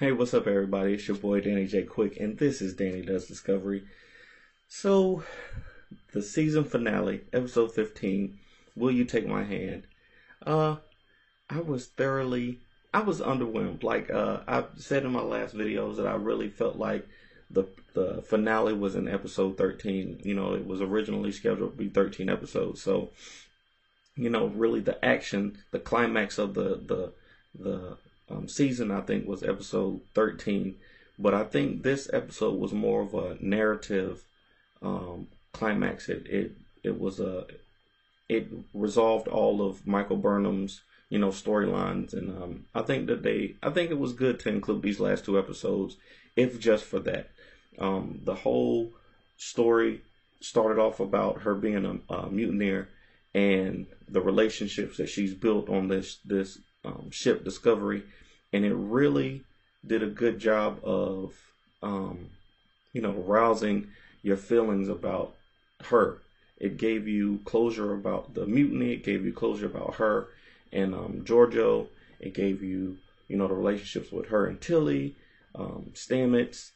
Hey, what's up, everybody? It's your boy Danny J. Quick, and this is Danny Does Discovery. So, the season finale, episode 15, Will You Take My Hand? Uh, I was thoroughly, I was underwhelmed. Like, uh, I said in my last videos that I really felt like the the finale was in episode 13. You know, it was originally scheduled to be 13 episodes. So, you know, really the action, the climax of the the the um, season, I think, was episode 13. But I think this episode was more of a narrative um, climax. It, it it was a it resolved all of Michael Burnham's you know storylines, and um, I think that they I think it was good to include these last two episodes, if just for that. Um, the whole story started off about her being a, a mutineer and the relationships that she's built on this this um, ship Discovery, and it really did a good job of, um, you know, rousing your feelings about her. It gave you closure about the mutiny. It gave you closure about her and um, Georgiou. It gave you, you know, the relationships with her and Tilly, um, Stamets.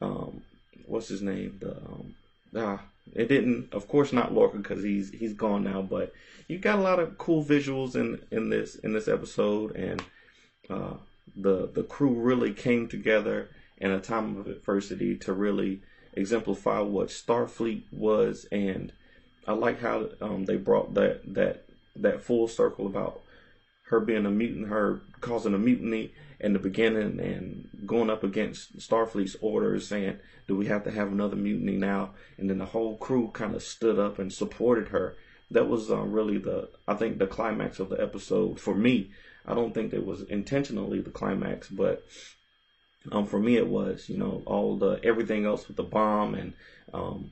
Um, what's his name? The um, ah, it didn't, of course, not Lorca because he's he's gone now. But you got a lot of cool visuals in in this in this episode, and uh, the the crew really came together in a time of adversity to really exemplify what Starfleet was, and I like how um, they brought that that that full circle about her being a mutant, her causing a mutiny in the beginning, and going up against Starfleet's orders, saying, "Do we have to have another mutiny now?" And then the whole crew kind of stood up and supported her. That was uh, really the I think the climax of the episode for me. I don't think it was intentionally the climax, but um, for me it was. You know, all the everything else with the bomb and um,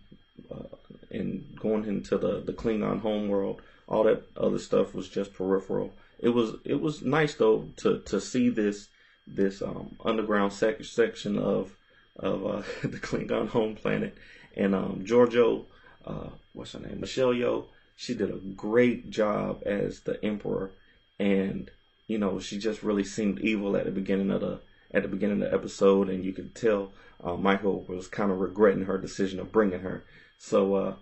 uh, and going into the the Klingon homeworld, all that other stuff was just peripheral. It was it was nice though to to see this this um, underground sec- section of of uh, the Klingon home planet and um, Georgiou, uh, what's her name, Michelle Yeoh. She did a great job as the Emperor, and you know, she just really seemed evil at the beginning of the at the beginning of the episode, and you could tell uh, Michael was kind of regretting her decision of bringing her. So uh,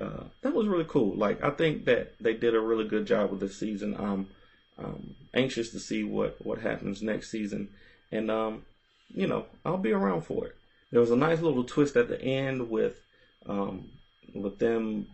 uh, that was really cool. Like I think that they did a really good job with this season. I'm um, anxious to see what what happens next season, and um, you know I'll be around for it. There was a nice little twist at the end with um, with them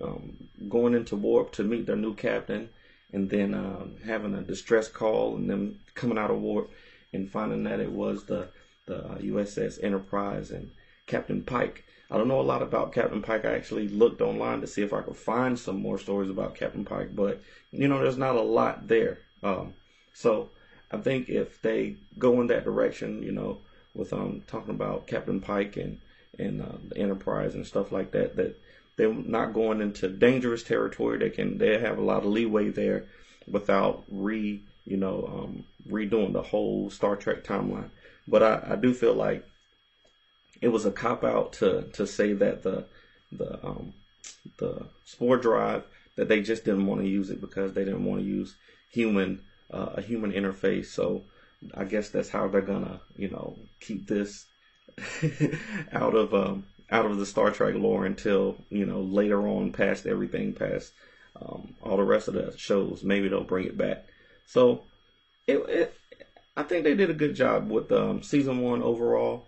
um, going into warp to meet their new captain and then um, having a distress call and them coming out of warp and finding that it was the the USS uh, Enterprise and Captain Pike. I don't know a lot about Captain Pike. I actually looked online to see if I could find some more stories about Captain Pike, but you know, there's not a lot there. Um, so I think if they go in that direction, you know, with um talking about Captain Pike and and uh, the Enterprise and stuff like that, that they're not going into dangerous territory. They can they have a lot of leeway there without re you know um, redoing the whole Star Trek timeline. But I, I do feel like it was a cop out to to say that the the um, the spore drive that they just didn't want to use it because they didn't want to use human uh, a human interface. So I guess that's how they're gonna you know keep this out of um, out of the Star Trek lore until you know later on, past everything, past um, all the rest of the shows. Maybe they'll bring it back. So, it, it I think they did a good job with um, season one overall.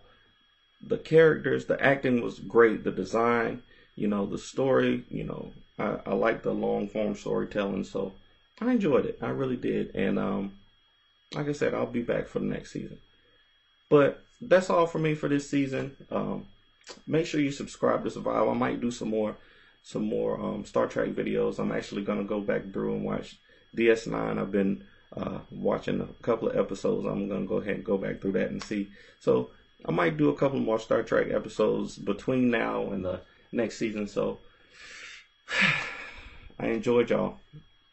The characters, the acting was great. The design, you know, the story, you know, I, I like the long form storytelling. So I enjoyed it. I really did. And um, like I said, I'll be back for the next season. But that's all for me for this season. Um, make sure you subscribe to Survive. I might do some more some more um, Star Trek videos. I'm actually gonna go back through and watch DS9. I've been uh, watching a couple of episodes. I'm gonna go ahead and go back through that and see. So I might do a couple more Star Trek episodes between now and the next season. So I enjoyed y'all.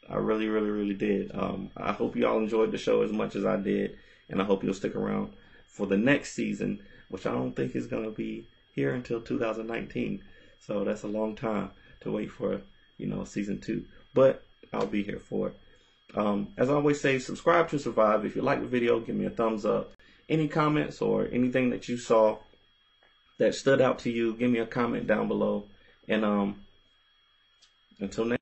I really, really, really did. Um, I hope y'all enjoyed the show as much as I did, and I hope you'll stick around for the next season, which I don't think is gonna be here until 2019. So that's a long time to wait for, you know, season two. But I'll be here for it. Um, as I always say, subscribe to survive. If you like the video, give me a thumbs up. Any comments or anything that you saw that stood out to you, give me a comment down below. And um, until next.